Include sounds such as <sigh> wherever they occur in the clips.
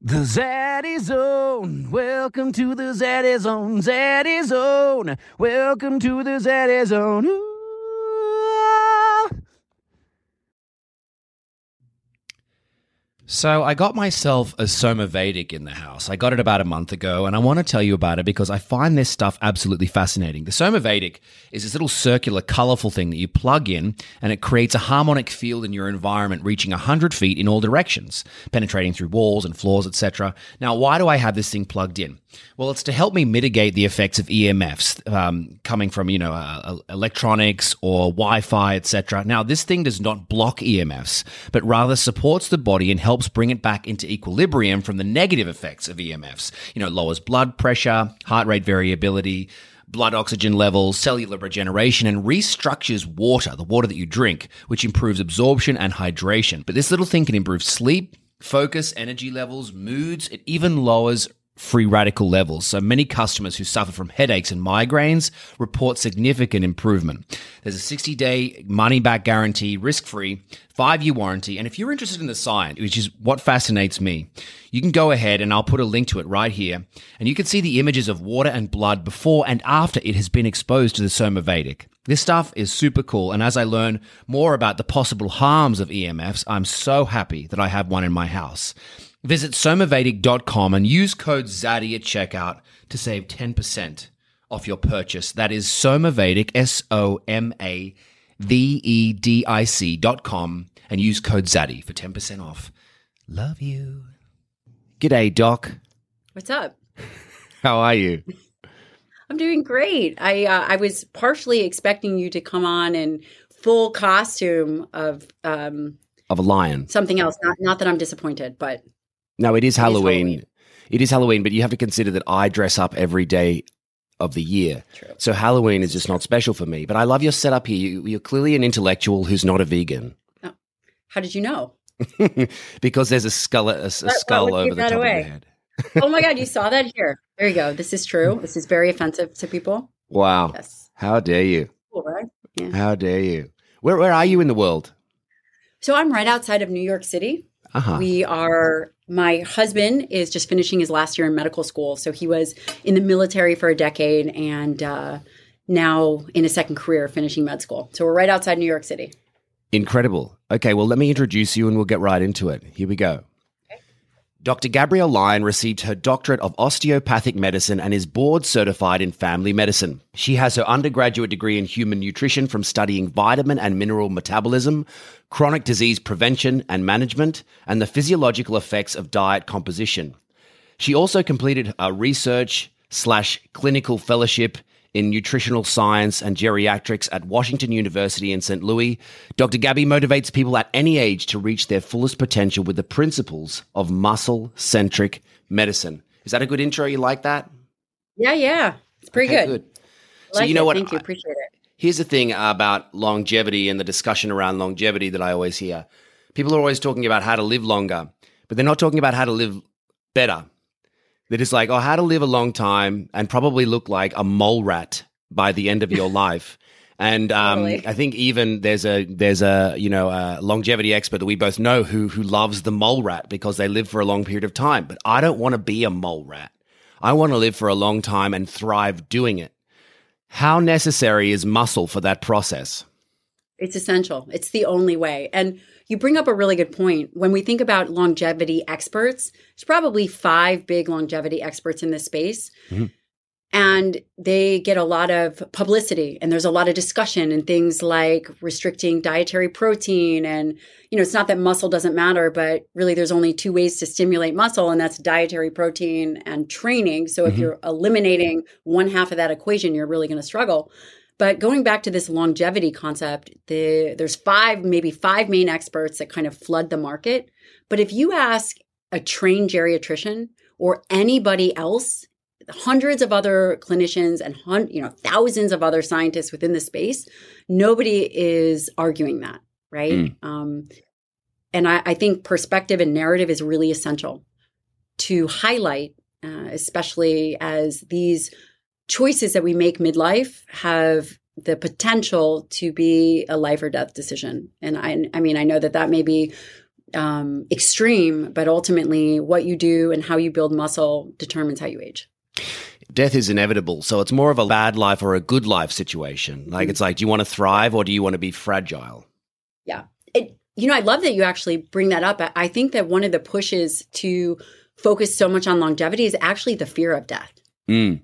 The Zaddy Zone. Welcome to the Zaddy Zone. Zaddy Zone. Welcome to the Zaddy Zone. Ooh. So I got myself a Somavedic in the house. I got it about a month ago, and I want to tell you about it because I find this stuff absolutely fascinating. The Somavedic is this little circular, colorful thing that you plug in, and it creates a harmonic field in your environment reaching 100 feet in all directions, penetrating through walls and floors, etc. Now, why do I have this thing plugged in? Well, it's to help me mitigate the effects of EMFs um, coming from, you know, uh, electronics or Wi-Fi, etc. Now, this thing does not block EMFs, but rather supports the body and helps bring it back into equilibrium from the negative effects of EMFs. You know, lowers blood pressure, heart rate variability, blood oxygen levels, cellular regeneration, and restructures water, the water that you drink, which improves absorption and hydration. But this little thing can improve sleep, focus, energy levels, moods. It even lowers free radical levels. So many customers who suffer from headaches and migraines report significant improvement. There's a 60 day money back guarantee, risk free, five year warranty. And if you're interested in the science, which is what fascinates me, you can go ahead and I'll put a link to it right here. And you can see the images of water and blood before and after it has been exposed to the Somavedic. This stuff is super cool. And as I learn more about the possible harms of EMFs, I'm so happy that I have one in my house. Visit somavedic.com and use code ZADDY at checkout to save 10% off your purchase. That is Somavedic, S O M A V E D I C dot com, and use code ZADDY for 10% off. Love you. G'day, Doc. What's up? How are you? I'm doing great. I uh, I was partially expecting you to come on in full costume of um, of a lion. Something else. Not not that I'm disappointed, but no, it is Halloween. Halloween. It is Halloween, but you have to consider that I dress up every day of the year. True. So Halloween is just not special for me. But I love your setup here. You, are clearly an intellectual who's not a vegan. Oh. How did you know? <laughs> because there's a skull, a, a skull over the top away? of your head. oh my God, you <laughs> saw that here. There you go. This is true. <laughs> This is very offensive to people. Wow. Yes. How dare you? Cool, right? Yeah. How dare you? Where, where are you in the world? So I'm right outside of New York City. Uh-huh. We are, my husband is just finishing his last year in medical school. So he was in the military for a decade and uh, now in a second career finishing med school. So we're right outside New York City. Incredible. Okay, well, let me introduce you and we'll get right into it. Here we go. Dr. Gabrielle Lyon received her doctorate of osteopathic medicine and is board certified in family medicine. She has her undergraduate degree in human nutrition from studying vitamin and mineral metabolism, chronic disease prevention and management, and the physiological effects of diet composition. She also completed a research slash clinical fellowship in nutritional science and geriatrics at Washington University in St. Louis, Dr. Gabby motivates people at any age to reach their fullest potential with the principles of muscle centric medicine. Is that a good intro? You like that? Yeah, yeah. It's pretty okay, good. good. So, like you know it. what? Thank you. Appreciate it. Here's the thing about longevity and the discussion around longevity that I always hear. People are always talking about how to live longer, but they're not talking about how to live better that is like, oh, how to live a long time and probably look like a mole rat by the end of your <laughs> life. And um, totally. I think even there's a there's a you know a longevity expert that we both know who who loves the mole rat because they live for a long period of time. But I don't want to be a mole rat. I want to live for a long time and thrive doing it. How necessary is muscle for that process? It's essential. It's the only way. And you bring up a really good point. When we think about longevity experts, there's probably five big longevity experts in this space. Mm-hmm. And they get a lot of publicity and there's a lot of discussion and things like restricting dietary protein. And, you know, it's not that muscle doesn't matter, but really there's only two ways to stimulate muscle, and that's dietary protein and training. So if mm-hmm. you're eliminating one half of that equation, you're really going to struggle. But going back to this longevity concept, the, there's five, maybe five main experts that kind of flood the market. But if you ask a trained geriatrician or anybody else, hundreds of other clinicians and you know thousands of other scientists within the space, nobody is arguing that, right? Mm. Um, and I, I, think perspective and narrative is really essential to highlight, uh, especially as these choices that we make midlife have the potential to be a life or death decision. And I, I mean, I know that that may be um, extreme, but ultimately, what you do and how you build muscle determines how you age. Death is inevitable, so it's more of a bad life or a good life situation. Like mm-hmm. it's like, do you want to thrive or do you want to be fragile? Yeah, it, you know, I love that you actually bring that up. I think that one of the pushes to focus so much on longevity is actually the fear of death. Mm.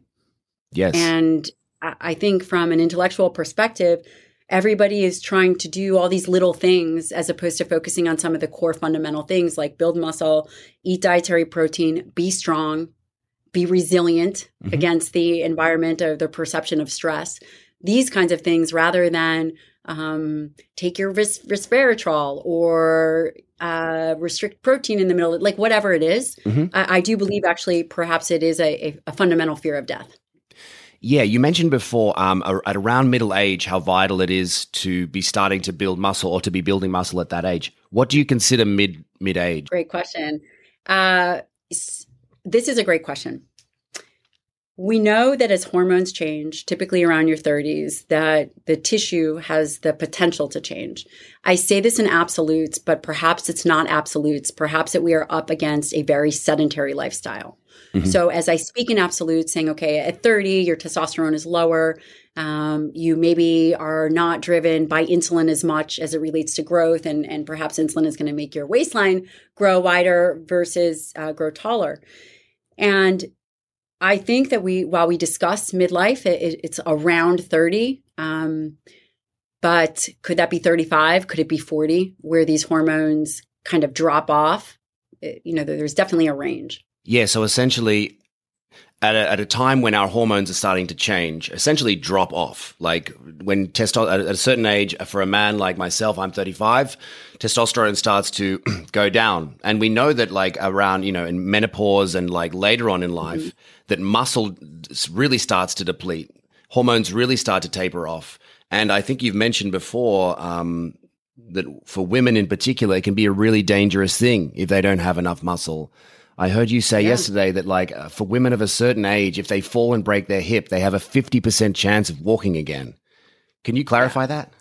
Yes, and I think from an intellectual perspective, everybody is trying to do all these little things as opposed to focusing on some of the core fundamental things like build muscle, eat dietary protein, be strong, be resilient mm-hmm. against the environment or the perception of stress. These kinds of things rather than um, take your res- resveratrol or uh, restrict protein in the middle, like whatever it is. Mm-hmm. I-, I, do believe actually perhaps it is a, a, a fundamental fear of death. Yeah, you mentioned before um, at around middle age how vital it is to be starting to build muscle or to be building muscle at that age. What do you consider mid mid age? Great question. Uh, this is a great question. We know that as hormones change, typically around your 30s, that the tissue has the potential to change. I say this in absolutes, but perhaps it's not absolutes. Perhaps that we are up against a very sedentary lifestyle. Mm-hmm. So as I speak in absolute, saying, okay, at 30, your testosterone is lower. Um, you maybe are not driven by insulin as much as it relates to growth, and, and perhaps insulin is going to make your waistline grow wider versus uh, grow taller. And I think that we, while we discuss midlife, it, it's around 30. Um, but could that be 35? Could it be 40 where these hormones kind of drop off? It, you know, there's definitely a range. Yeah. So essentially, at a, at a time when our hormones are starting to change, essentially drop off. Like when testosterone, at a certain age, for a man like myself, I'm 35, testosterone starts to <clears throat> go down. And we know that like around, you know, in menopause and like later on in life, mm-hmm. that muscle really starts to deplete. Hormones really start to taper off. And I think you've mentioned before, um, that for women in particular, it can be a really dangerous thing if they don't have enough muscle. I heard you say yeah. yesterday that, like, uh, for women of a certain age, if they fall and break their hip, they have a 50% chance of walking again. Can you clarify that?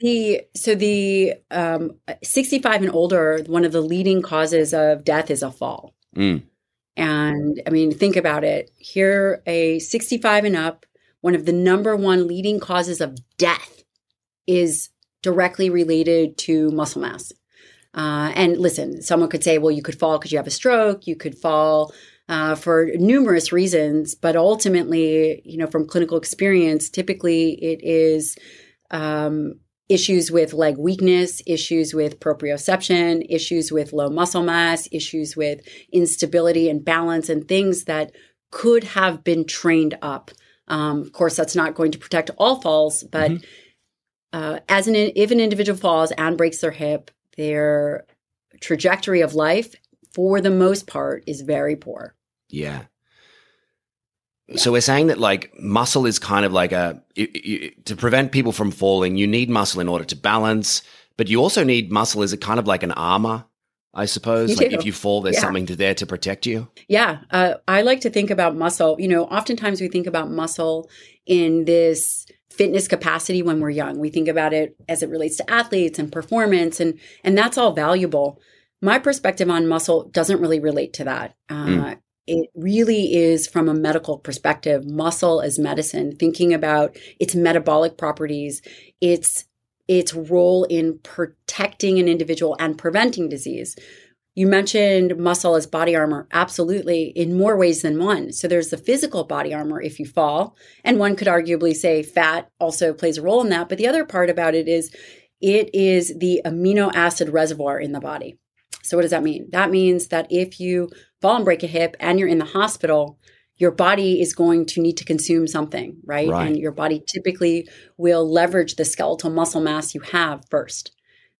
The so the um, 65 and older, one of the leading causes of death is a fall. Mm. And I mean, think about it. Here, a 65 and up, one of the number one leading causes of death is directly related to muscle mass. Uh, and listen, someone could say, well, you could fall because you have a stroke, you could fall uh, for numerous reasons, but ultimately, you know, from clinical experience, typically it is um, issues with leg weakness, issues with proprioception, issues with low muscle mass, issues with instability and balance, and things that could have been trained up. Um, of course, that's not going to protect all falls, but mm-hmm. uh, as an if an individual falls and breaks their hip, their trajectory of life, for the most part, is very poor. Yeah. yeah. So we're saying that like muscle is kind of like a to prevent people from falling. You need muscle in order to balance, but you also need muscle as a kind of like an armor. I suppose, you like do. if you fall, there's yeah. something to there to protect you. Yeah, uh, I like to think about muscle. You know, oftentimes we think about muscle in this fitness capacity when we're young. We think about it as it relates to athletes and performance, and and that's all valuable. My perspective on muscle doesn't really relate to that. Uh, mm. It really is from a medical perspective, muscle as medicine, thinking about its metabolic properties, its its role in protecting an individual and preventing disease. You mentioned muscle as body armor. Absolutely, in more ways than one. So there's the physical body armor if you fall. And one could arguably say fat also plays a role in that. But the other part about it is it is the amino acid reservoir in the body. So what does that mean? That means that if you fall and break a hip and you're in the hospital, your body is going to need to consume something, right? right? And your body typically will leverage the skeletal muscle mass you have first.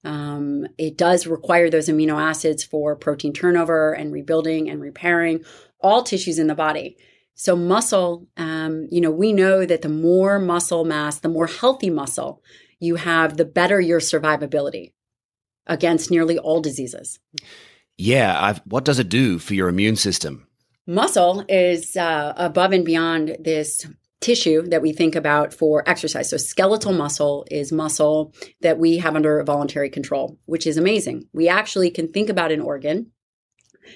Um, it does require those amino acids for protein turnover and rebuilding and repairing all tissues in the body. So, muscle, um, you know, we know that the more muscle mass, the more healthy muscle you have, the better your survivability against nearly all diseases. Yeah. I've, what does it do for your immune system? Muscle is uh, above and beyond this tissue that we think about for exercise. So skeletal muscle is muscle that we have under voluntary control, which is amazing. We actually can think about an organ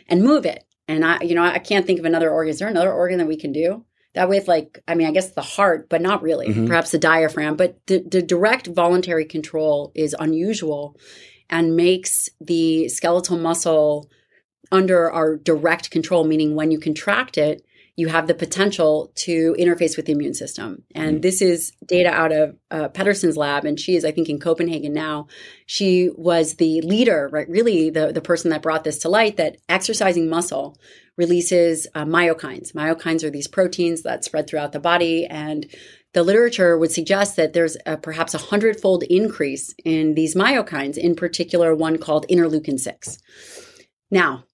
and move it. And I, you know, I can't think of another organ. Is there another organ that we can do? That with like, I mean, I guess the heart, but not really. Mhm. Perhaps the diaphragm. But the, the direct voluntary control is unusual and makes the skeletal muscle under our direct control, meaning when you contract it, you have the potential to interface with the immune system. And this is data out of uh, Pedersen's lab, and she is, I think, in Copenhagen now. She was the leader, right? Really, the, the person that brought this to light that exercising muscle releases uh, myokines. Myokines are these proteins that spread throughout the body. And the literature would suggest that there's a, perhaps a hundredfold increase in these myokines, in particular, one called interleukin 6. Now,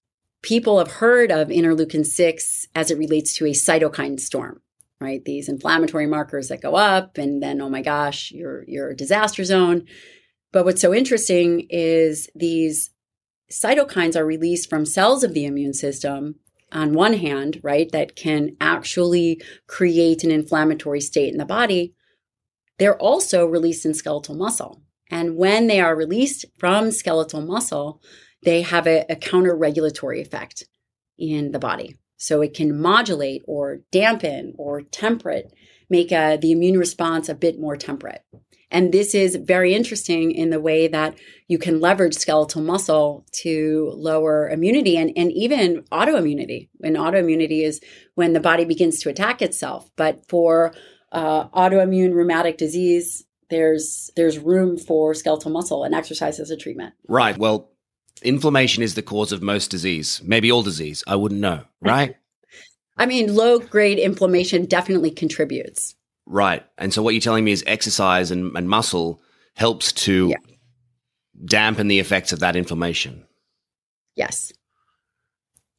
people have heard of interleukin 6 as it relates to a cytokine storm right? These inflammatory markers that go up and then oh my gosh you're you're a disaster zone. But what's so interesting is these cytokines are released from cells of the immune system on one hand right that can actually create an inflammatory state in the body. They're also released in skeletal muscle. And when they are released from skeletal muscle they have a, a counter regulatory effect in the body. So it can modulate or dampen or temperate, make uh, the immune response a bit more temperate. And this is very interesting in the way that you can leverage skeletal muscle to lower immunity and, and even autoimmunity. And autoimmunity is when the body begins to attack itself. But for uh, autoimmune rheumatic disease, there's there's room for skeletal muscle and exercise as a treatment. Right. Well, inflammation is the cause of most disease, maybe all disease. I wouldn't know, right? I mean, low grade inflammation definitely contributes. right. And so what you're telling me is exercise and, and muscle helps to Yeah. dampen the effects of that inflammation. Yes.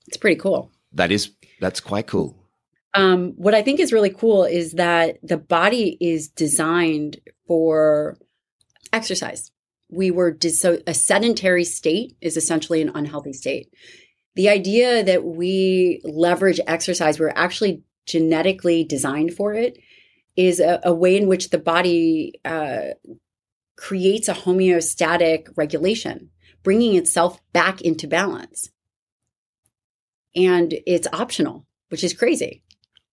It's pretty cool. That is that's quite cool. Um, what I think is really cool is that the body is designed for exercise. We were dis- so a sedentary state is essentially an unhealthy state. The idea that we leverage exercise, we're actually genetically designed for it, is a, a way in which the body uh, creates a homeostatic regulation, bringing itself back into balance. And it's optional, which is crazy.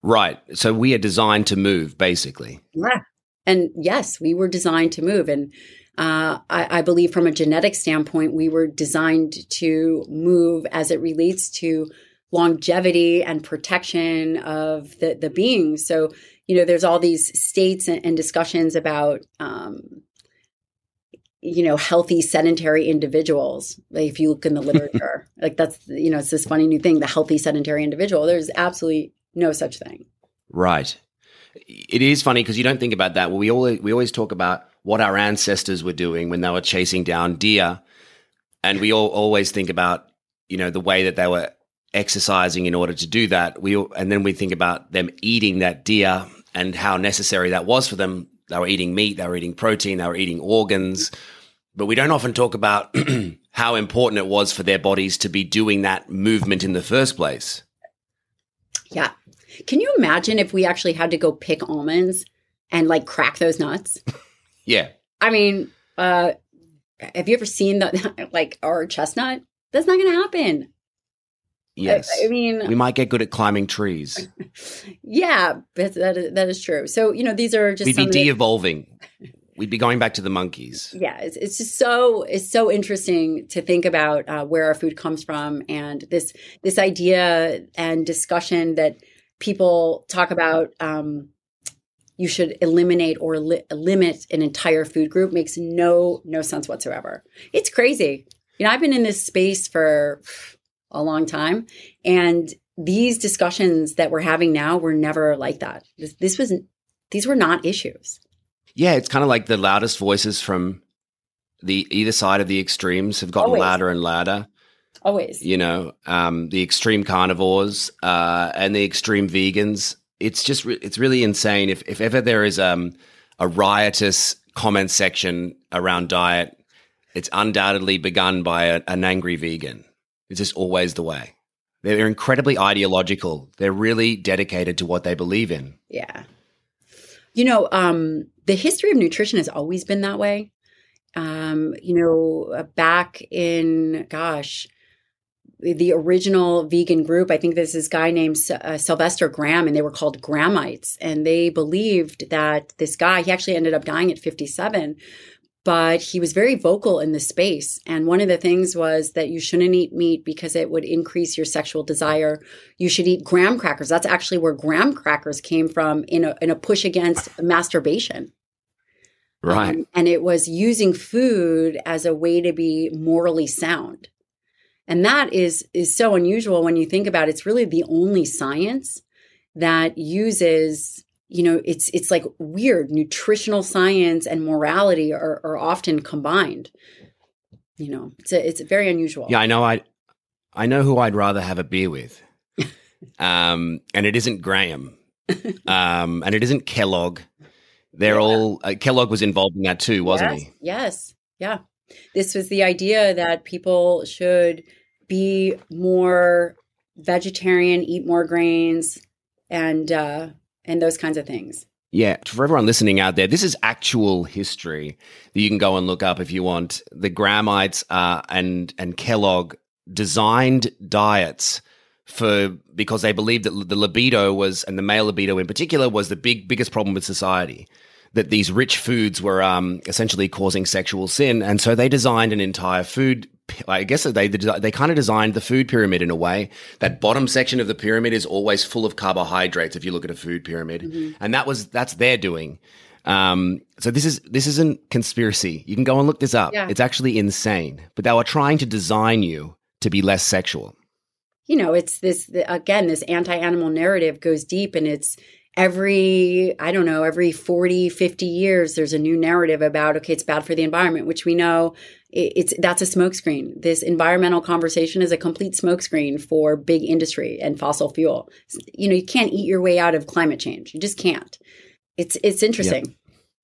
Right. So we are designed to move, basically. Yeah. And yes, we were designed to move. And uh, I, I believe from a genetic standpoint, we were designed to move as it relates to longevity and protection of the, the being. So, you know, there's all these states and, and discussions about, um, you know, healthy sedentary individuals. Like if you look in the <laughs> literature, like that's, you know, it's this funny new thing, the healthy sedentary individual. There's absolutely no such thing. Right. It is funny because you don't think about that. Well, we always we always talk about what our ancestors were doing when they were chasing down deer, and we all always think about you know the way that they were exercising in order to do that. We and then we think about them eating that deer and how necessary that was for them. They were eating meat, they were eating protein, they were eating organs, but we don't often talk about <clears throat> how important it was for their bodies to be doing that movement in the first place. Yeah. Can you imagine if we actually had to go pick almonds and like crack those nuts? <laughs> Yeah. I mean, uh have you ever seen the <laughs> like our chestnut? That's not going to happen. Yes. I, I mean, we might get good at climbing trees. <laughs> yeah, but that is, that is true. So you know, these are just We'd be de-evolving. <laughs> We'd be going back to the monkeys. yeah, it's, it's just so it's so interesting to think about uh, where our food comes from and this this idea and discussion that people talk about. Um, you should eliminate or li- limit an entire food group makes no no sense whatsoever. It's crazy. You know, I've been in this space for a long time, and these discussions that we're having now were never like that. This, this was these were not issues. Yeah, it's kind of like the loudest voices from the either side of the extremes have gotten Always. louder and louder. Always. You know, um, the extreme carnivores uh, and the extreme vegans. It's just re- it's really insane. If if ever there is um, a riotous comment section around diet, it's undoubtedly begun by a, an angry vegan. It's just always the way. They're incredibly ideological. They're really dedicated to what they believe in. Yeah. You know, um, the history of nutrition has always been that way. Um, you know, uh, back in, gosh, the original vegan group, I think this is guy named uh, Sylvester Graham, and they were called Grahamites. And they believed that this guy, he actually ended up dying at 57, but he was very vocal in the space. And one of the things was that you shouldn't eat meat because it would increase your sexual desire. You should eat graham crackers. That's actually where graham crackers came from in a, in a push against masturbation. Right. Um, and it was using food as a way to be morally sound. And that is is so unusual when you think about it. It's really the only science that uses, you know, it's it's like weird. Nutritional science and morality are, are often combined. You know, it's a, it's very unusual. Yeah, I know. I I know who I'd rather have a beer with, <laughs> um, and it isn't Graham, um, and it isn't Kellogg, they're yeah. all uh, Kellogg was involved in that too, wasn't yes, he? Yes. Yeah. This was the idea that people should be more vegetarian, eat more grains, and uh, and those kinds of things. Yeah, for everyone listening out there, this is actual history that you can go and look up if you want. The Grahamites uh, and and Kellogg designed diets for because they believed that the libido was and the male libido in particular was the big biggest problem with society that these rich foods were um, essentially causing sexual sin and so they designed an entire food I guess they they kind of designed the food pyramid in a way. That bottom section of the pyramid is always full of carbohydrates. If you look at a food pyramid, mm-hmm. and that was that's their doing. Um, so this is this isn't conspiracy. You can go and look this up. Yeah. It's actually insane. But they were trying to design you to be less sexual you know, it's this, again, this anti animal narrative goes deep and it's every, I don't know, every 40, 50 years, there's a new narrative about, okay, it's bad for the environment, which we know it's, that's a smokescreen. This environmental conversation is a complete smokescreen for big industry and fossil fuel. You know, you can't eat your way out of climate change. You just can't. It's, it's interesting.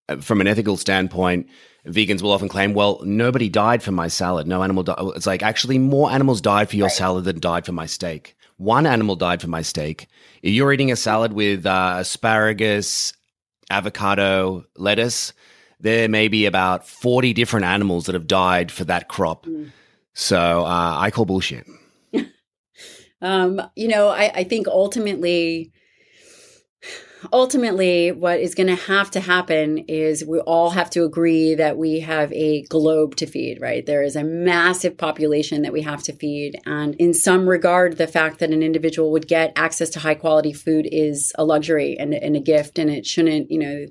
Uh, from an ethical standpoint, vegans will often claim, well, nobody died for my salad. No animal died. It's like, actually, more animals died for your right. salad than died for my steak. One animal died for my steak. If you're eating a salad with uh, asparagus, avocado, lettuce, there may be about 40 different animals that have died for that crop. Mm. So uh, I call bullshit. <laughs> um, you know, I, I think ultimately, ultimately, what is going to have to happen is we all have to agree that we have a globe to feed, right? There is a massive population that we have to feed. And in some regard, the fact that an individual would get access to high quality food is a luxury and, and a gift. And it shouldn't, you know,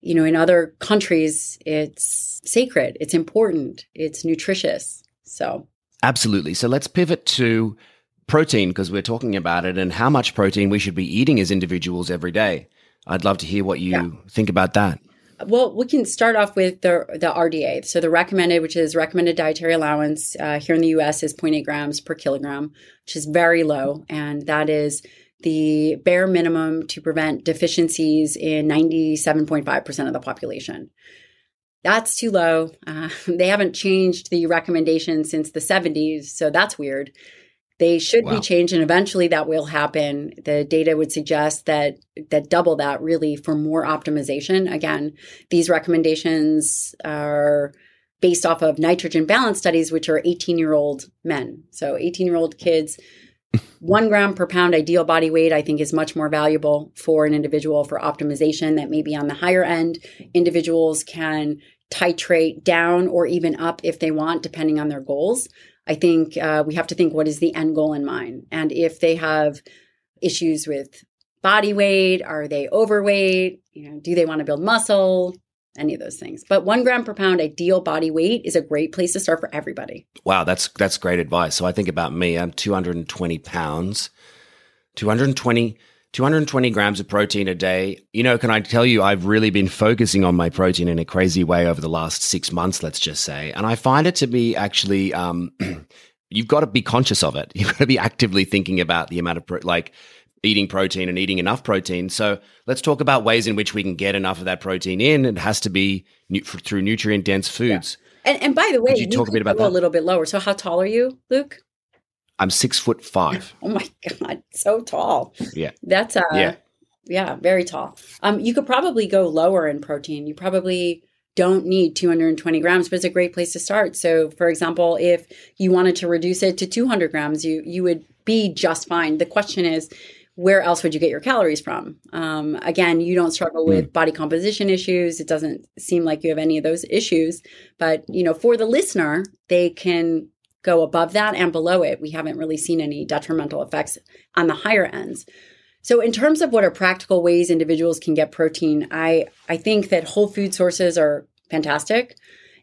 you know, in other countries, it's sacred, it's important, it's nutritious. So, absolutely. So let's pivot to protein because we're talking about it and how much protein we should be eating as individuals every day. I'd love to hear what you yeah. think about that. Well, we can start off with the the RDA. So the recommended, which is recommended dietary allowance uh, here in the U.S., is 0.8 grams per kilogram, which is very low, and that is the bare minimum to prevent deficiencies in 97.5% of the population. That's too low. Uh, <laughs> they haven't changed the recommendation since the 70s, so that's weird. They should wow. be changed, and eventually that will happen. The data would suggest that that double that really for more optimization. Again, these recommendations are based off of nitrogen balance studies, which are 18 year old men. So 18 year old kids, <laughs> one gram per pound ideal body weight, I think, is much more valuable for an individual for optimization that may be on the higher end. Individuals can titrate down or even up if they want, depending on their goals. I think uh, we have to think what is the end goal in mind. And if they have issues with body weight, are they overweight? You know, do they want to build muscle? Any of those things. But one gram per pound ideal body weight is a great place to start for everybody. Wow, that's that's great advice. So I think about me, I'm 220 pounds. 220 220 grams of protein a day. You know, can I tell you, I've really been focusing on my protein in a crazy way over the last six months, let's just say. And I find it to be actually, um, <clears throat> you've got to be conscious of it. <laughs> You've got to be actively thinking about the amount of, pro- like, eating protein and eating enough protein. So let's talk about ways in which we can get enough of that protein in. It has to be nu- through nutrient dense foods. Yeah. And, and by the way, Could you, you talk a bit about that? A little bit lower. So how tall are you, Luke? I'm six foot five. <laughs> Oh my god, so tall. Yeah, that's uh, yeah. Yeah, very tall. Um, you could probably go lower in protein. You probably don't need 220 grams, but it's a great place to start. So, for example, if you wanted to reduce it to 200 grams, you you would be just fine. The question is, where else would you get your calories from? Um, again, you don't struggle with mm. body composition issues. It doesn't seem like you have any of those issues. But you know, for the listener, they can go above that and below it. We haven't really seen any detrimental effects on the higher ends. So, in terms of what are practical ways individuals can get protein, I I think that whole food sources are fantastic,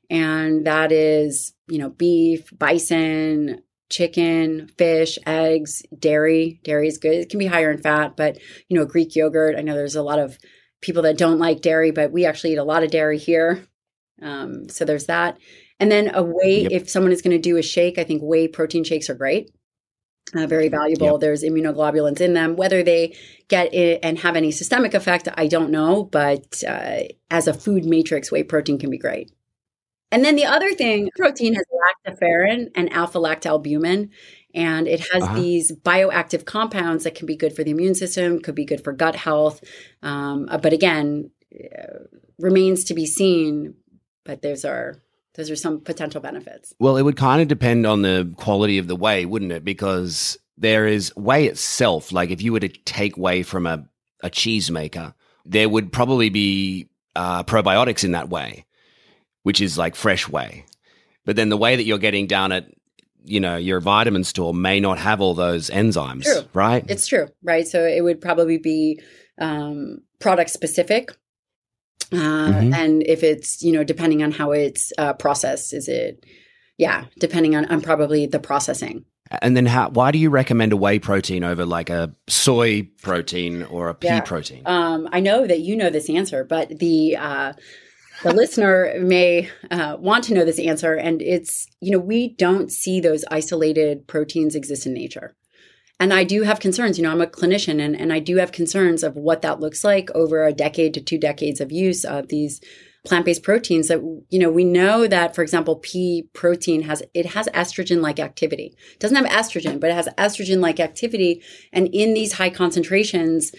and that is you know beef, bison, chicken, fish, eggs, dairy. Dairy is good. It can be higher in fat, but you know, Greek yogurt. I know there's a lot of people that don't like dairy, but we actually eat a lot of dairy here. Um, so there's that. And then a whey, yep. if someone is going to do a shake, I think whey protein shakes are great. Uh, very valuable. Yep. There's immunoglobulins in them. Whether they get it and have any systemic effect, I don't know. But uh, as a food matrix, whey protein can be great. And then the other thing, protein has lactoferrin and alpha lactalbumin, and it has uh-huh. these bioactive compounds that can be good for the immune system, could be good for gut health. Um, uh, but again, uh, remains to be seen. But those are those are some potential benefits. Well, it would kind of depend on the quality of the whey, wouldn't it? Because there is whey itself. Like if you were to take whey from a, a cheese maker, there would probably be uh, probiotics in that whey which is like fresh whey. But then the way that you're getting down at you know your vitamin store may not have all those enzymes true. right it's true right so it would probably be um, product specific uh, mm-hmm. and if it's you know depending on how it's uh, processed is it yeah depending on, on probably the processing and then how why do you recommend a whey protein over like a soy protein or a pea yeah. protein um, i know that you know this answer but the uh, the listener may uh, want to know this answer. And it's, you know, we don't see those isolated proteins exist in nature. And I do have concerns. You know, I'm a clinician and, and I do have concerns of what that looks like over a decade to two decades of use of these plant-based proteins that you know we know that for example pea protein has it has estrogen like activity it doesn't have estrogen but it has estrogen like activity and in these high concentrations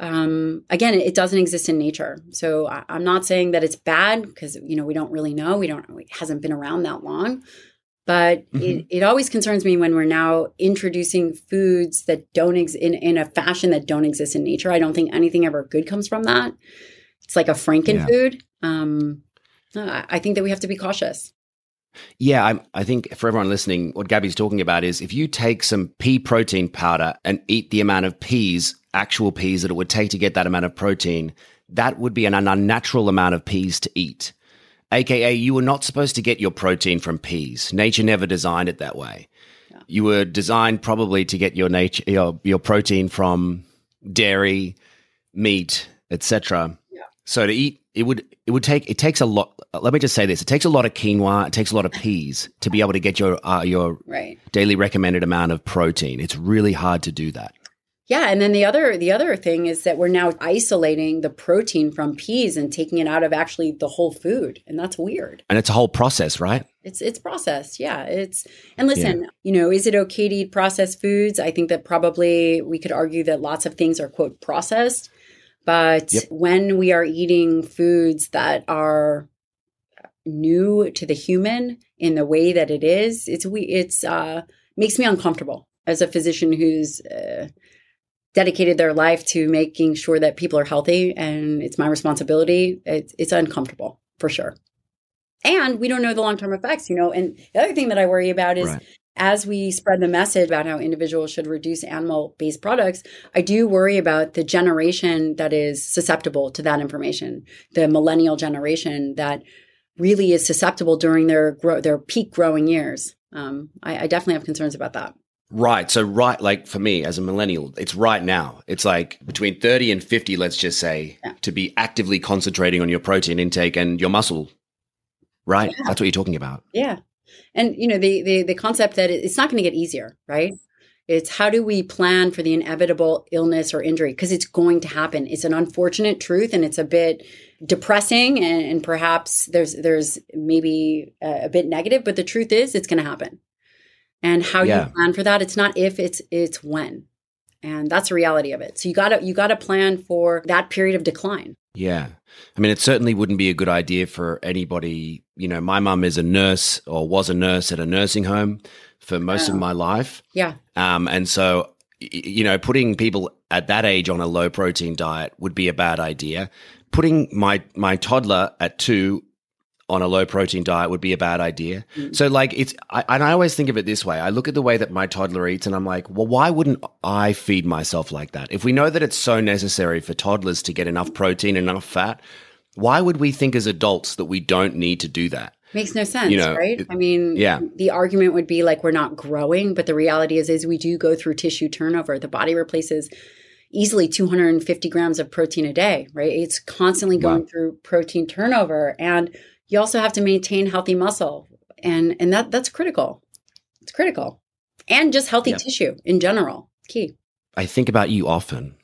um, again, it doesn't exist in nature. So I, am not saying that it's bad because you know we don't really know. We don't. It hasn't been around that long. But mm-hmm. it, it always concerns me when we're now introducing foods that don't exist in, in a fashion that don't exist in nature. I don't think anything ever good comes from that. It's like a Franken yeah. food. Um, I think that we have to be cautious. Yeah, I, I, think for everyone listening, what Gabby's talking about is if you take some pea protein powder and eat the amount of peas actual peas that it would take to get that amount of protein, that would be an unnatural amount of peas to eat. AKA, you were not supposed to get your protein from peas. Nature never designed it that way. Yeah. You were designed probably to get your nature your, your protein from dairy, meat, etc. Yeah. So to eat it would it would take it takes a lot let me just say this it takes a lot of quinoa it takes a lot of peas to be able to get your uh, your right. daily recommended amount of protein it's really hard to do that yeah, and then the other the other thing is that we're now isolating the protein from peas and taking it out of actually the whole food, and that's weird. And it's a whole process, right? It's it's processed. Yeah, it's and listen, yeah. you know, is it okay to eat processed foods? I think that probably we could argue that lots of things are quote processed, but yep. when we are eating foods that are new to the human in the way that it is, it's we it's uh makes me uncomfortable as a physician who's uh, dedicated their life to making sure that people are healthy and it's my responsibility. It's, it's uncomfortable for sure. And we don't know the long-term effects you know and the other thing that i worry about is right. as we spread the message about how individuals should reduce animal-based products i do worry about the generation that is susceptible to that information the millennial generation that really is susceptible during their grow, their peak growing years. Um, I, I definitely have concerns about that Right. So, right, like for me as a millennial, it's right now. It's like between 30 and 50, let's just say, yeah. to be actively concentrating on your protein intake and your muscle. Right. Yeah. That's what you're talking about. Yeah. And, you know, the, the, the concept that it's not going to get easier, right? It's how do we plan for the inevitable illness or injury? Because it's going to happen. It's an unfortunate truth and it's a bit depressing and, and perhaps there's there's maybe a, a bit negative, but the truth is it's going to happen and how yeah. you plan for that it's not if it's it's when And that's the reality of it. So you gotta you gotta plan for that period of decline. Yeah. I mean, it certainly wouldn't be a good idea for anybody. You know, my mum is a nurse or was a nurse at a nursing home for most of Oh. my life. Yeah. Um, and so, you know, putting people at that age on a low protein diet would be a bad idea. Putting my my toddler at two on a low protein diet would be a bad idea. Mm. So, like, it's I, and I always think of it this way. I look at the way that my toddler eats, and I'm like, well, why wouldn't I feed myself like that? If we know that it's so necessary for toddlers to get enough protein, enough fat, why would we think as adults that we don't need to do that? Makes no sense, You know, right? I mean, yeah. the argument would be like we're not growing, but the reality is is we do go through tissue turnover. The body replaces easily 250 grams of protein a day, right? It's constantly going Wow. through protein turnover and you also have to maintain healthy muscle and and that that's critical. It's critical. And just healthy tissue in general. Key. I think about you often,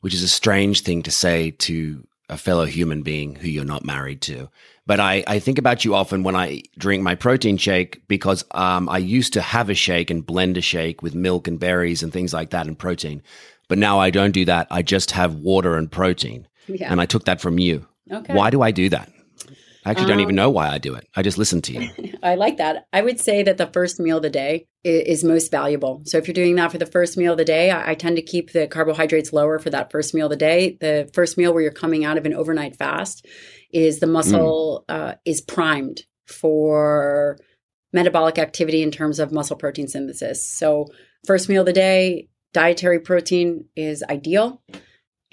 which is a strange thing to say to a fellow human being who you're not married to. But I, I think about you often when I drink my protein shake because um, I used to have a shake and blend a shake with milk and berries and things like that and protein. But now I don't do that. I just have water and protein. Yeah. And I took that from you. okay. Why do I do that? I actually don't Um, even know why I do it. I just listen to you. <laughs> I like that. I would say that the first meal of the day i- is, most valuable. So if you're doing that for the first meal of the day, I, I tend to keep the carbohydrates lower for that first meal of the day. The first meal where you're coming out of an overnight fast is the muscle uh, is primed for metabolic activity in terms of muscle protein synthesis. So first meal of the day, dietary protein is ideal.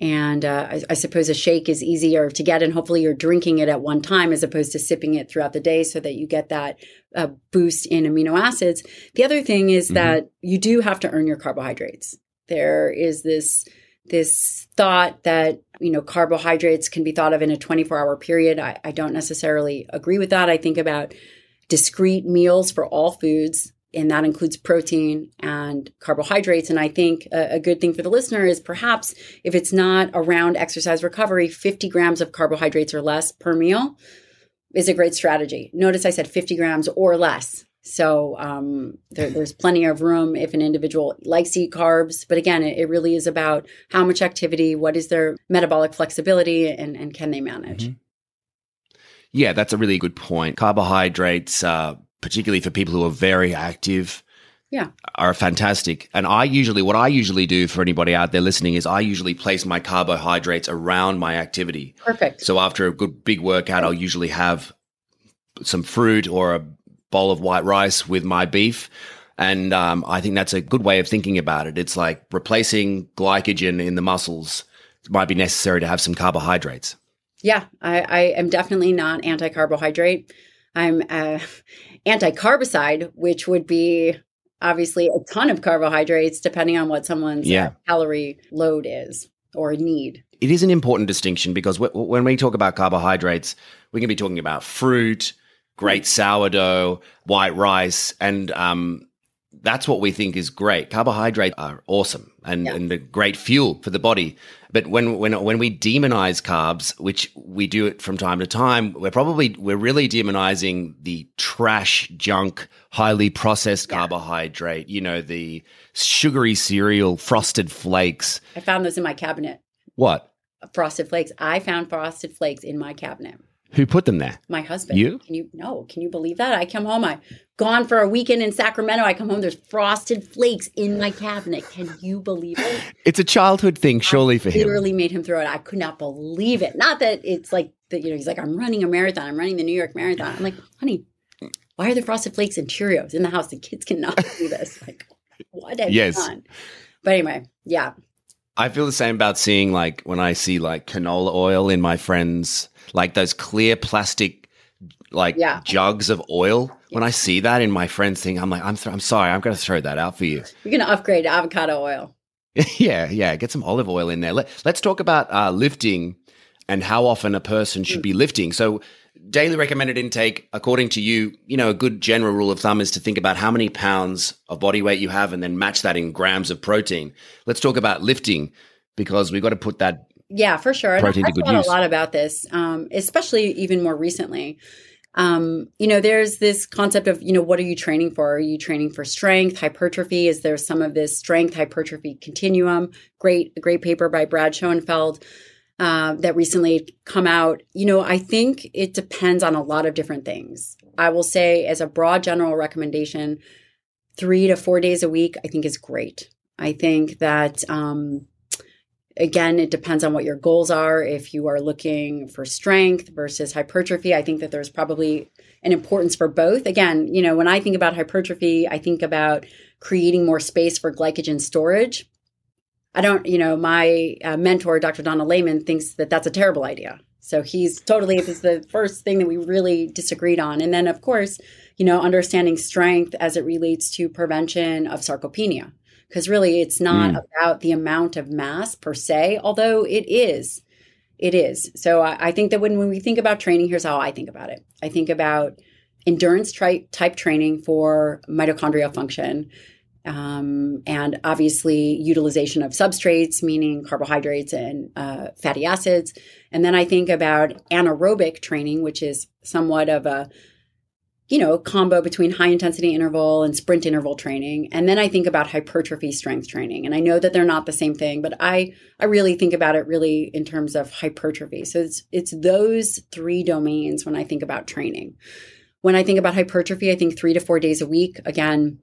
And uh, I, I suppose a shake is easier to get, and hopefully you're drinking it at one time as opposed to sipping it throughout the day so that you get that uh, boost in amino acids. The other thing is Mhm. that you do have to earn your carbohydrates. There is this this thought that you know carbohydrates can be thought of in a 24 hour period. I, I don't necessarily agree with that. I think about discrete meals for all foods and that includes protein and carbohydrates. And I think a, a good thing for the listener is perhaps if it's not around exercise recovery, 50 grams of carbohydrates or less per meal is a great strategy. Notice I said 50 grams or less. So um, there, there's plenty of room if an individual likes to eat carbs. But again, it, it really is about how much activity, what is their metabolic flexibility, and, and can they manage? Mhm. Yeah, that's a really good point. Carbohydrates, uh, particularly for people who are very active, Yeah. are fantastic. And I usually, what I usually do for anybody out there listening is I usually place my carbohydrates around my activity. Perfect. So after a good big workout, I'll usually have some fruit or a bowl of white rice with my beef. And um, I think that's a good way of thinking about it. It's like replacing glycogen in the muscles. It might be necessary to have some carbohydrates. Yeah, I, I am definitely not anti carbohydrate. I'm uh, anti carbicide, which would be obviously a ton of carbohydrates, depending on what someone's uh, Yeah. calorie load is or need. it is an important distinction because wh- when we talk about carbohydrates, we can be talking about fruit, great sourdough, white rice, and um, that's what we think is great. Carbohydrates are awesome and, Yeah. and a great fuel for the body. But when when when we demonize carbs, which we do it from time to time, we're probably we're really demonizing the trash junk, highly processed Yeah. carbohydrate. You know, the sugary cereal, frosted flakes. I found those in my cabinet. What? Frosted flakes. I found frosted flakes in my cabinet. Who put them there? My husband. You? Can you no? Can you believe that? I come home. I gone for a weekend in Sacramento. I come home. There's frosted flakes in my cabinet. Can you believe it? <sighs> It's a childhood thing, surely for him. literally made him throw it. I could not believe it. Not that it's like that, you know, he's like, I'm running a marathon. I'm running the New York Marathon. I'm like, honey, why are there frosted flakes and Cheerios in the house? The kids cannot <laughs> do this. Like, what have Yes. you done? But anyway, yeah. I feel the same about seeing like when I see like canola oil in my friends, like those clear plastic like Yeah. jugs of oil. When I see that in my friends thing, I'm like, I'm th- I'm sorry, I'm going to throw that out for you. You're gonna upgrade to avocado oil. <laughs> yeah, yeah, get some olive oil in there. Let, let's talk about uh, lifting and how often a person should be lifting. So, daily recommended intake, according to you, you know, a good general rule of thumb is to think about how many pounds of body weight you have and then match that in grams of protein. Let's talk about lifting because we've got to put that Yeah, for sure. I've thought use. a lot about this, um, especially even more recently. um, you know, there's this concept of, you know, what are you training for? Are you training for strength, hypertrophy? Is there some of this strength hypertrophy continuum? Great, great paper by Brad Schoenfeld uh, that recently come out. You know, I think it depends on a lot of different things. I will say, as a broad general recommendation, three to four days a week, I think is great. I think that um, Again, it depends on what your goals are. If you are looking for strength versus hypertrophy, I think that there's probably an importance for both. Again, you know, when I think about hypertrophy, I think about creating more space for glycogen storage. I don't, you know, my uh, mentor, Dr. Donald Layman, thinks that that's a terrible idea. So he's totally, this is the first thing that we really disagreed on. And then, of course, you know, understanding strength as it relates to prevention of sarcopenia because really it's not mm. about the amount of mass per se, although it is. It is. So I, I, think that when, when we think about training, here's how I think about it. I think about endurance tri- type training for mitochondrial function. Um, and obviously utilization of substrates, meaning carbohydrates and uh, fatty acids. And then I think about anaerobic training, which is somewhat of a you know, combo between high intensity interval and sprint interval training. And then I think about hypertrophy strength training. And I know that they're not the same thing, but I I really think about it really in terms of hypertrophy. So it's it's those three domains when I think about training. When I think about hypertrophy, I think 3 to 4 days a week. Again,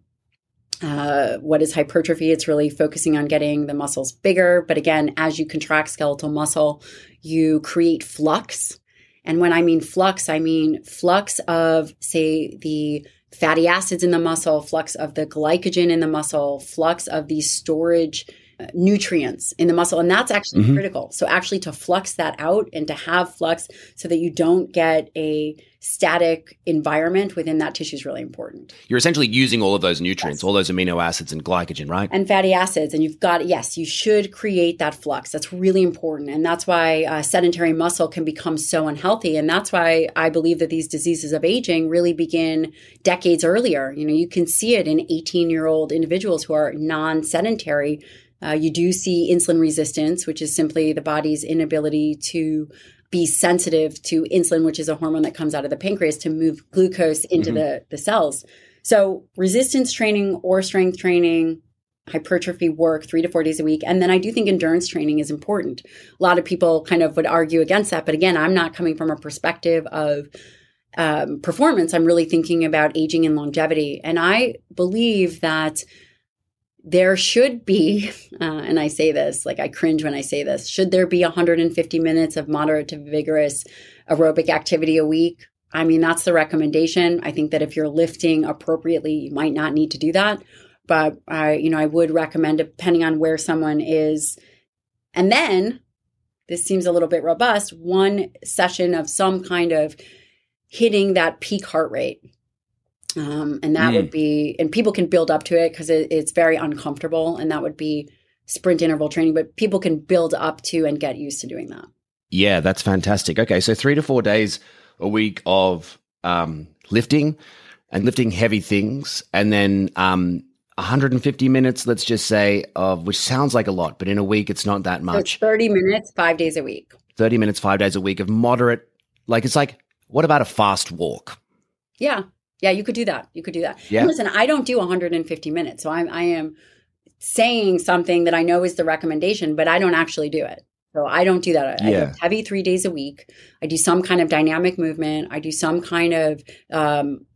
uh, what is hypertrophy? It's really focusing on getting the muscles bigger. But again, as you contract skeletal muscle, you create flux and when I mean flux, I mean flux of, say, the fatty acids in the muscle, flux of the glycogen in the muscle, flux of these storage nutrients in the muscle. And that's actually mm-hmm. critical. So, actually, to flux that out and to have flux so that you don't get a static environment within that tissue is really important. You're essentially using all of those nutrients, yes. all those amino acids and glycogen, right? And fatty acids. And you've got, yes, you should create that flux. That's really important. And that's why uh, sedentary muscle can become so unhealthy. And that's why I believe that these diseases of aging really begin decades earlier. You know, you can see it in 18 year old individuals who are non sedentary uh, you do see insulin resistance, which is simply the body's inability to be sensitive to insulin, which is a hormone that comes out of the pancreas to move glucose into mm-hmm. the, the cells. So, resistance training or strength training, hypertrophy work three to four days a week. And then I do think endurance training is important. A lot of people kind of would argue against that. But again, I'm not coming from a perspective of um, performance. I'm really thinking about aging and longevity. And I believe that there should be, <laughs> uh, and I say this, like I cringe when I say this, should there be 150 minutes of moderate to vigorous aerobic activity a week? I mean, that's the recommendation. I think that if you're lifting appropriately, you might not need to do that. But I, you know, I would recommend, depending on where someone is. And then this seems a little bit robust, one session of some kind of hitting that peak heart rate um, and that mm. would be, and people can build up to it because it, it's very uncomfortable. And that would be sprint interval training, but people can build up to and get used to doing that. Yeah, that's fantastic. Okay, so three to four days a week of um, lifting and lifting heavy things, and then um, 150 minutes, let's just say, of which sounds like a lot, but in a week it's not that much. So 30 minutes, five days a week. 30 minutes, five days a week of moderate, like it's like, what about a fast walk? Yeah, yeah, you could do that. You could do that. Yeah. And listen, I don't do 150 minutes, so I'm I am saying something that I know is the recommendation, but I don't actually do it. So I don't do that. I yeah. heavy three days a week. I do some kind of dynamic movement. I do some kind of, um,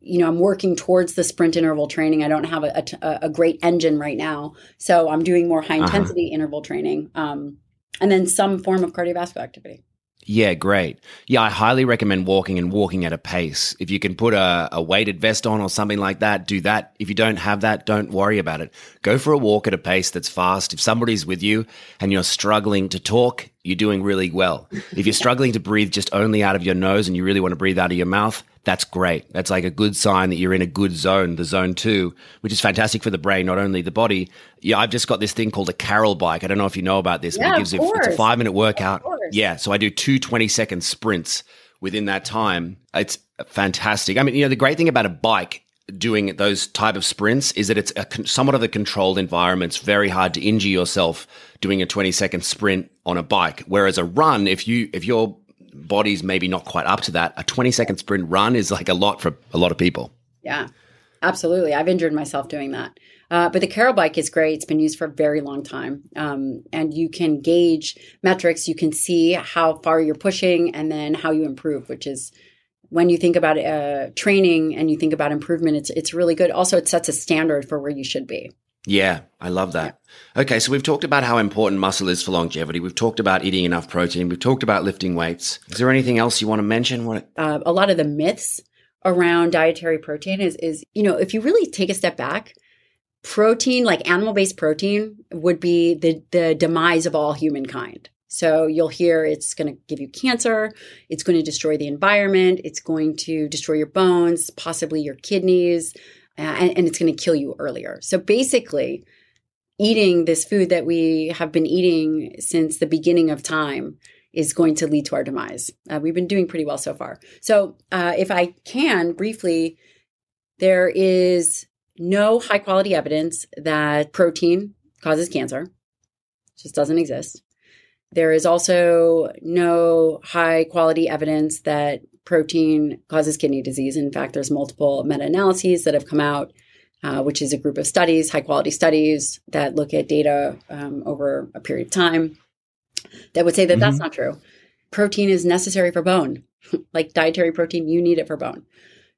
you know, I'm working towards the sprint interval training. I don't have a, a, a great engine right now, so I'm doing more high uh-huh. intensity uh-huh. interval training, um, and then some form of cardiovascular activity. Yeah, great. Yeah, I highly recommend walking and walking at a pace. If you can put a, a, weighted vest on or something like that, do that. If you don't have that, don't worry about it. Go for a walk at a pace that's fast. If somebody's with you and you're struggling to talk, you're doing really well. If you're struggling to breathe just only out of your nose and you really want to breathe out of your mouth, that's great. That's like a good sign that you're in a good zone, the zone two, which is fantastic for the brain, not only the body. Yeah, I've just got this thing called a Carol bike. I don't know if you know about this, yeah, but it gives you, it's a five minute workout. Yeah. So I do two 20 second sprints within that time. It's fantastic. I mean, you know, the great thing about a bike doing those type of sprints is that it's a, somewhat of a controlled environment. It's very hard to injure yourself doing a 20 second sprint on a bike. Whereas a run, if you, if you're body's maybe not quite up to that, a 20 second sprint run is like a lot for a lot of people. Yeah, absolutely. I've injured myself doing that. Uh, but the Carol bike is great. It's been used for a very long time. Um, and you can gauge metrics. You can see how far you're pushing and then how you improve, which is when you think about uh, training and you think about improvement, it's, it's really good. Also, it sets a standard for where you should be. Yeah, I love that. Okay, so we've talked about how important muscle is for longevity. We've talked about eating enough protein. We've talked about lifting weights. Is there anything else you want to mention? What? Uh, a lot of the myths around dietary protein is, is you know, if you really take a step back, protein, like animal based protein, would be the, the demise of all humankind. So you'll hear it's going to give you cancer, it's going to destroy the environment, it's going to destroy your bones, possibly your kidneys, and, and it's going to kill you earlier. So basically, eating this food that we have been eating since the beginning of time is going to lead to our demise. Uh, we've been doing pretty well so far. So, uh, if I can briefly, there is no high quality evidence that protein causes cancer. It just doesn't exist. There is also no high quality evidence that protein causes kidney disease. In fact, there's multiple meta analyses that have come out, uh, which is a group of studies, high quality studies that look at data um, over a period of time that would say that mm-hmm. that's not true. Protein is necessary for bone, <laughs> like dietary protein, you need it for bone.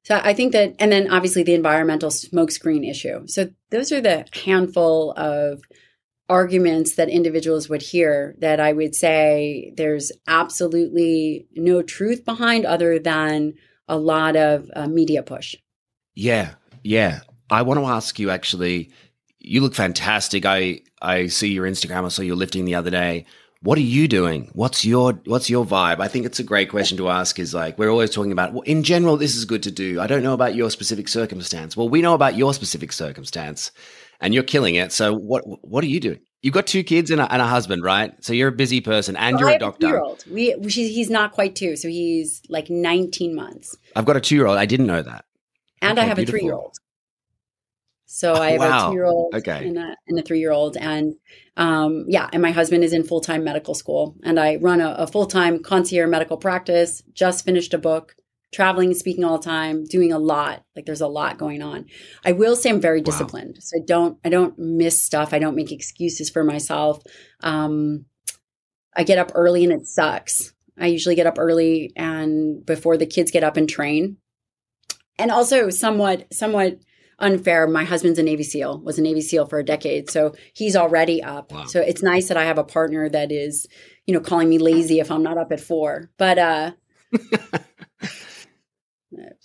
So I think that, and then obviously the environmental smokescreen issue. So those are the handful of arguments that individuals would hear that I would say there's absolutely no truth behind other than a lot of uh, media push. Yeah, yeah. I want to ask you actually. You look fantastic. I I see your Instagram. I saw you lifting the other day what are you doing? What's your what's your vibe? I think it's a great question to ask. Is like we're always talking about. Well, in general, this is good to do. I don't know about your specific circumstance. Well, we know about your specific circumstance, and you're killing it. So what what are you doing? You've got two kids and a, and a husband, right? So you're a busy person, and you're a doctor. A we he's not quite two, so he's like 19 months. I've got a two year old. I didn't know that. And okay, I have beautiful. a three year old. So I have wow. a two year old okay. and a, and a three year old. And um, yeah, and my husband is in full time medical school. And I run a, a full time concierge medical practice, just finished a book, traveling and speaking all the time, doing a lot. Like there's a lot going on. I will say I'm very disciplined. So I don't I don't miss stuff. I don't make excuses for myself. Um, I get up early and it sucks. I usually get up early and before the kids get up and train. And also somewhat somewhat unfair. My husband's a Navy SEAL, was a Navy SEAL for a decade. So he's already up. Wow. So it's nice that I have a partner that is, you know, calling me lazy if I'm not up at four. But uh <laughs>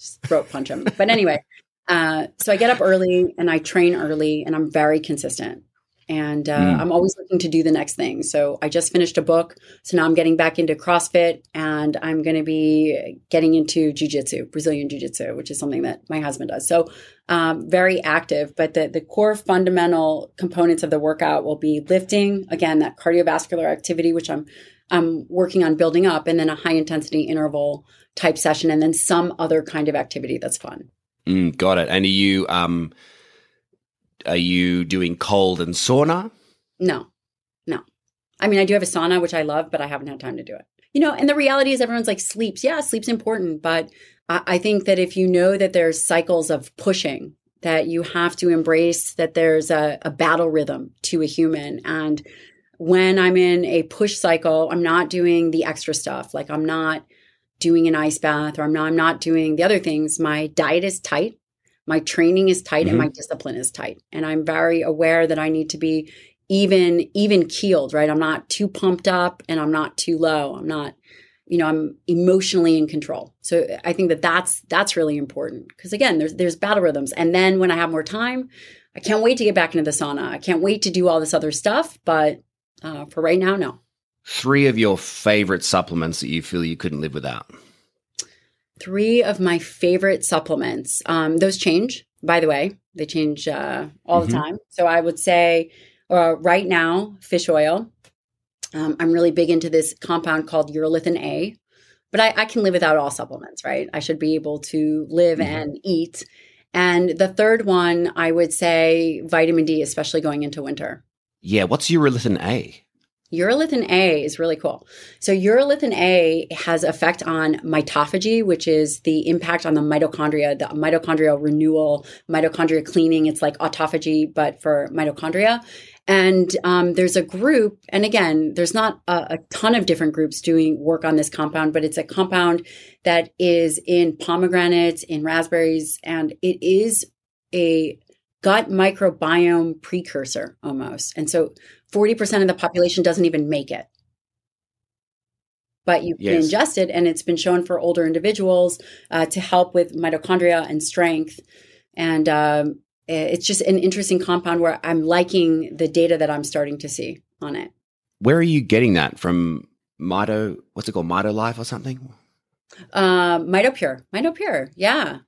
just throat punch him. But anyway, uh, so I get up early and I train early and I'm very consistent and uh, mm. I'm always looking to do the next thing. So I just finished a book, so now I'm getting back into CrossFit, and I'm going to be getting into jujitsu, Brazilian jiu-jitsu, which is something that my husband does. So um, very active, but the the core fundamental components of the workout will be lifting, again that cardiovascular activity, which I'm I'm working on building up, and then a high intensity interval type session, and then some other kind of activity that's fun. Mm, got it. And are you um are you doing cold and sauna? No, no. I mean, I do have a sauna, which I love, but I haven't had time to do it. You know, and the reality is everyone's like, sleeps. Yeah, sleep's important. But I, I think that if you know that there's cycles of pushing, that you have to embrace that there's a, a battle rhythm to a human. And when I'm in a push cycle, I'm not doing the extra stuff. Like I'm not doing an ice bath or I'm not, I'm not doing the other things. My diet is tight my training is tight mm-hmm. and my mm-hmm. discipline is tight and i'm very aware that i need to be even even keeled right i'm not too pumped up and i'm not too low i'm not you know i'm emotionally in control so i think that that's that's really important because again there's there's battle rhythms and then when i have more time i can't wait to get back into the sauna i can't wait to do all this other stuff but uh, for right now no three of your favorite supplements that you feel you couldn't live without three of my favorite supplements. Um, those change, by the way, they change uh, all mm-hmm. the time. So I would say uh, right now, fish oil. Um, I'm really big into this compound called urolithin A, but I, I, can live without all supplements, right? I should be able to live mm-hmm. and eat. And the third one, I would say vitamin D, especially going into winter. Yeah. What's urolithin A? Urolithin A is really cool. So urolithin A has effect on mitophagy, which is the impact on the mitochondria, the mitochondrial renewal, mitochondria cleaning. It's like autophagy, but for mitochondria. And um, there's a group, and again, there's not a, a, ton of different groups doing work on this compound, but it's a compound that is in pomegranates, in raspberries, and it is a gut microbiome precursor almost. And so 40% of the population doesn't even make it. But you can yes. ingest it, and it's been shown for older individuals uh, to help with mitochondria and strength. And um, it's just an interesting compound where I'm liking the data that I'm starting to see on it. Where are you getting that from? Mito, what's it called? Mito Life or something? Uh, MitoPure, MitoPure, yeah.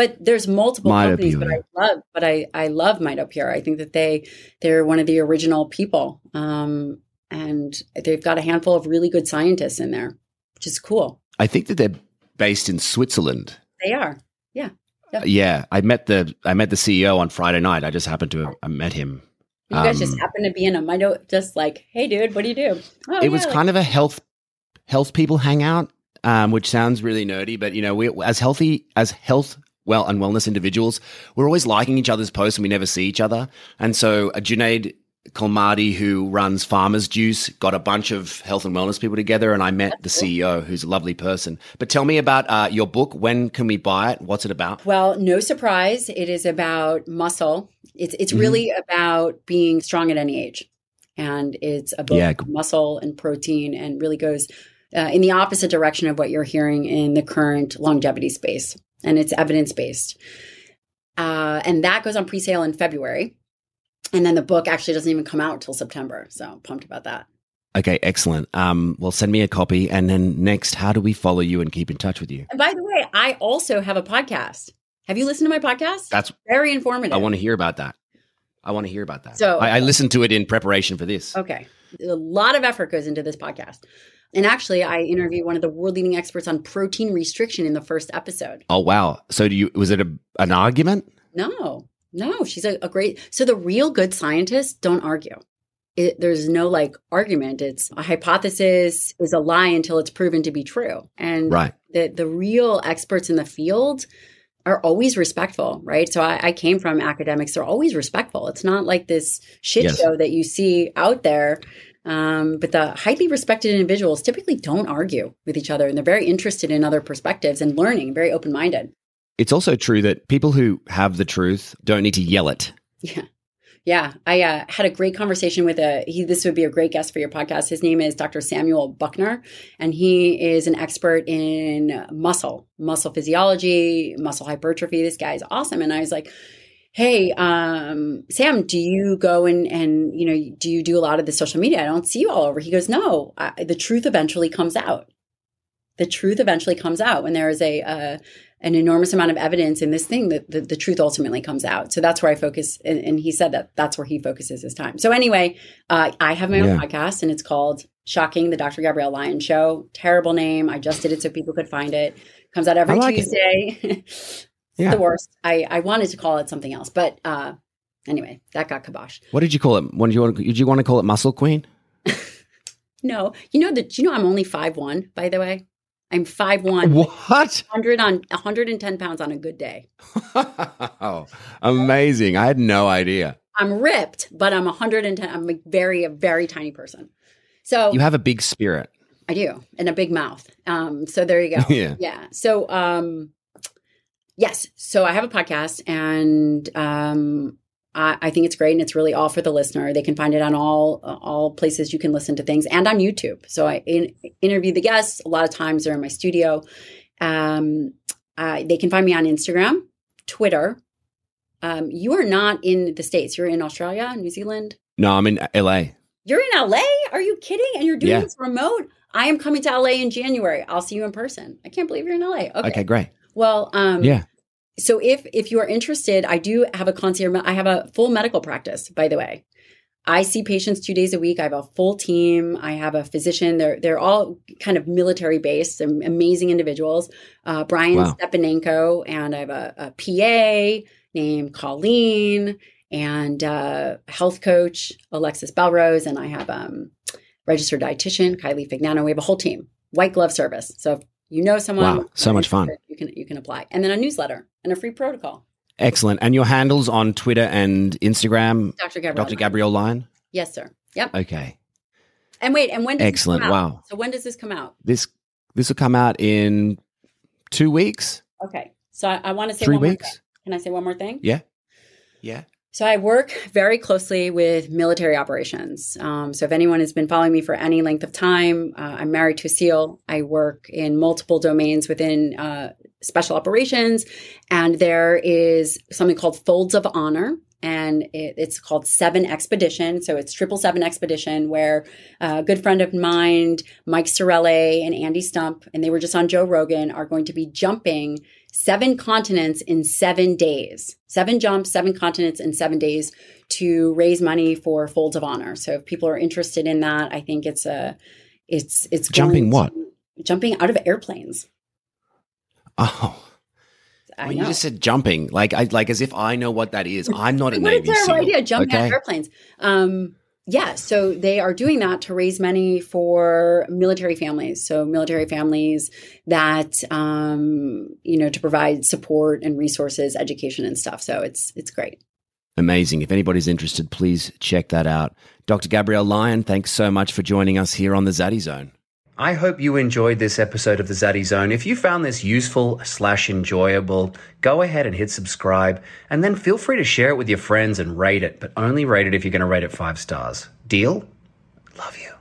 But there's multiple companies, Pure. but I love, but I I love MitoPure. I think that they they're one of the original people, um, and they've got a handful of really good scientists in there, which is cool. I think that they're based in Switzerland. They are, yeah. Yep. Yeah, I met the I met the CEO on Friday night. I just happened to have I met him. You guys um, just happened to be in a Mito, just like, hey, dude, what do you do? Oh, it yeah, was like- kind of a health health people hangout, um, which sounds really nerdy, but you know, we as healthy as health well and wellness individuals, we're always liking each other's posts and we never see each other. And so uh, Junaid Kalmadi, who runs Farmers Juice, got a bunch of health and wellness people together, and I met the CEO, who's a lovely person. But tell me about uh, your book. When can we buy it? What's it about? Well, no surprise, it is about muscle. It's it's mm-hmm. really about being strong at any age, and it's about yeah. muscle and protein, and really goes uh, in the opposite direction of what you're hearing in the current longevity space, and it's evidence based. Uh, and that goes on pre-sale in February and then the book actually doesn't even come out until September. So I'm pumped about that. Okay, excellent. Um, well, send me a copy. And then next, how do we follow you and keep in touch with you? And by the way, I also have a podcast. Have you listened to my podcast? That's very informative. I want to hear about that. I want to hear about that. So I, I listened to it in preparation for this. Okay. A lot of effort goes into this podcast. And actually, I interviewed one of the world leading experts on protein restriction in the first episode. Oh wow! So, do you was it a, an argument? No, no, she's a, a great. So the real good scientists don't argue. It, there's no like argument. It's a hypothesis is a lie until it's proven to be true. And right. the the real experts in the field are always respectful, right? So I, I came from academics; they're always respectful. It's not like this shit yes. show that you see out there. Um, but the highly respected individuals typically don't argue with each other, and they're very interested in other perspectives and learning, very open minded. It's also true that people who have the truth don't need to yell it. Yeah. Yeah, I uh, had a great conversation with a. He, this would be a great guest for your podcast. His name is Dr. Samuel Buckner, and he is an expert in muscle, muscle physiology, muscle hypertrophy. This guy is awesome. And I was like, "Hey, um, Sam, do you go and and you know do you do a lot of the social media? I don't see you all over." He goes, "No, I, the truth eventually comes out. The truth eventually comes out when there is a." Uh, an enormous amount of evidence in this thing that the, the truth ultimately comes out. So that's where I focus. And, and, he said that that's where he focuses his time. So anyway, uh, I have my yeah. own podcast and it's called Shocking the Dr. Gabrielle Lyon Show. Terrible name. I just did it so people could find it. Comes out every like Tuesday. <laughs> yeah. the worst. I, I wanted to call it something else, but uh, anyway, that got kibosh. What did you call it? What did you want? Did you want to call it Muscle Queen? <laughs> no, you know that. You know I'm only five one. By the way, I'm five one. What? 100 on 110 pounds on a good day. oh, amazing! I had no idea. I'm ripped, but I'm 110. I'm a very, a very tiny person. So you have a big spirit. I do, and a big mouth. Um, so there you go. <laughs> yeah, yeah. So, um, yes. So I have a podcast, and um, I, I, think it's great and it's really all for the listener. They can find it on all all places you can listen to things and on YouTube. So I in, interview the guests. A lot of times they're in my studio. Um, uh, they can find me on Instagram, Twitter. Um, you are not in the states. You're in Australia, New Zealand. No, I'm in LA. You're in LA? Are you kidding? And you're doing yeah. this remote? I am coming to LA in January. I'll see you in person. I can't believe you're in LA. Okay, okay great. Well, um, yeah so if if you are interested, I do have a concierge. I have a full medical practice, by the way. I see patients two days a week. I have a full team. I have a physician. They're they're all kind of military based. They're amazing individuals. Uh, Brian wow. Stepanenko, and I have a, a PA named Colleen, and uh, health coach Alexis Belrose, and I have um, registered dietitian, Kylie Fignano. We have a whole team, white glove service. So if you know someone, Wow, so much fun. You can you can apply, and then a newsletter and a free protocol. Excellent. And your handles on Twitter and Instagram, Dr. Gabrielle. Dr. Gabrielle Lyon? Yes, sir. Yep. Okay. And wait, and when does Excellent. This come out? Wow. So when does this come out? This this will come out in two weeks, Okay. So I, I want to say three one more weeks. thing. Can I say one more thing? Yeah. Yeah. So I work very closely with military operations. Um, so if anyone has been following me for any length of time, uh, I'm married to a SEAL. I work in multiple domains within uh, special operations, and there is something called Folds of Honor. And it, it's called Seven Expedition. So it's Triple Seven Expedition, where uh, a good friend of mine, Mike Sarraille and Andy Stumpf, and they were just on Joe Rogan, are going to be jumping seven continents in seven days. Seven jumps, seven continents in seven days to raise money for Folds of Honor. So if people are interested in that, I think it's a it's it's Jumping what? jumping out of airplanes. Oh. I When know. you just said jumping, like I like as if I know what that is. I'm not a <laughs> what Navy a terrible SEAL. idea, jumping out of airplanes. Um, yeah, so they are doing that to raise money for military families. So military families that um, you know to provide support and resources, education and stuff. So it's it's great. Amazing. If anybody's interested, please check that out. Dr. Gabrielle Lyon, thanks so much for joining us here on the Zaddy Zone. I hope you enjoyed this episode of the Zaddy Zone. If you found this useful slash enjoyable, go ahead and hit subscribe, and then feel free to share it with your friends and rate it, but only rate it if you're going to rate it five stars. Deal? Love you.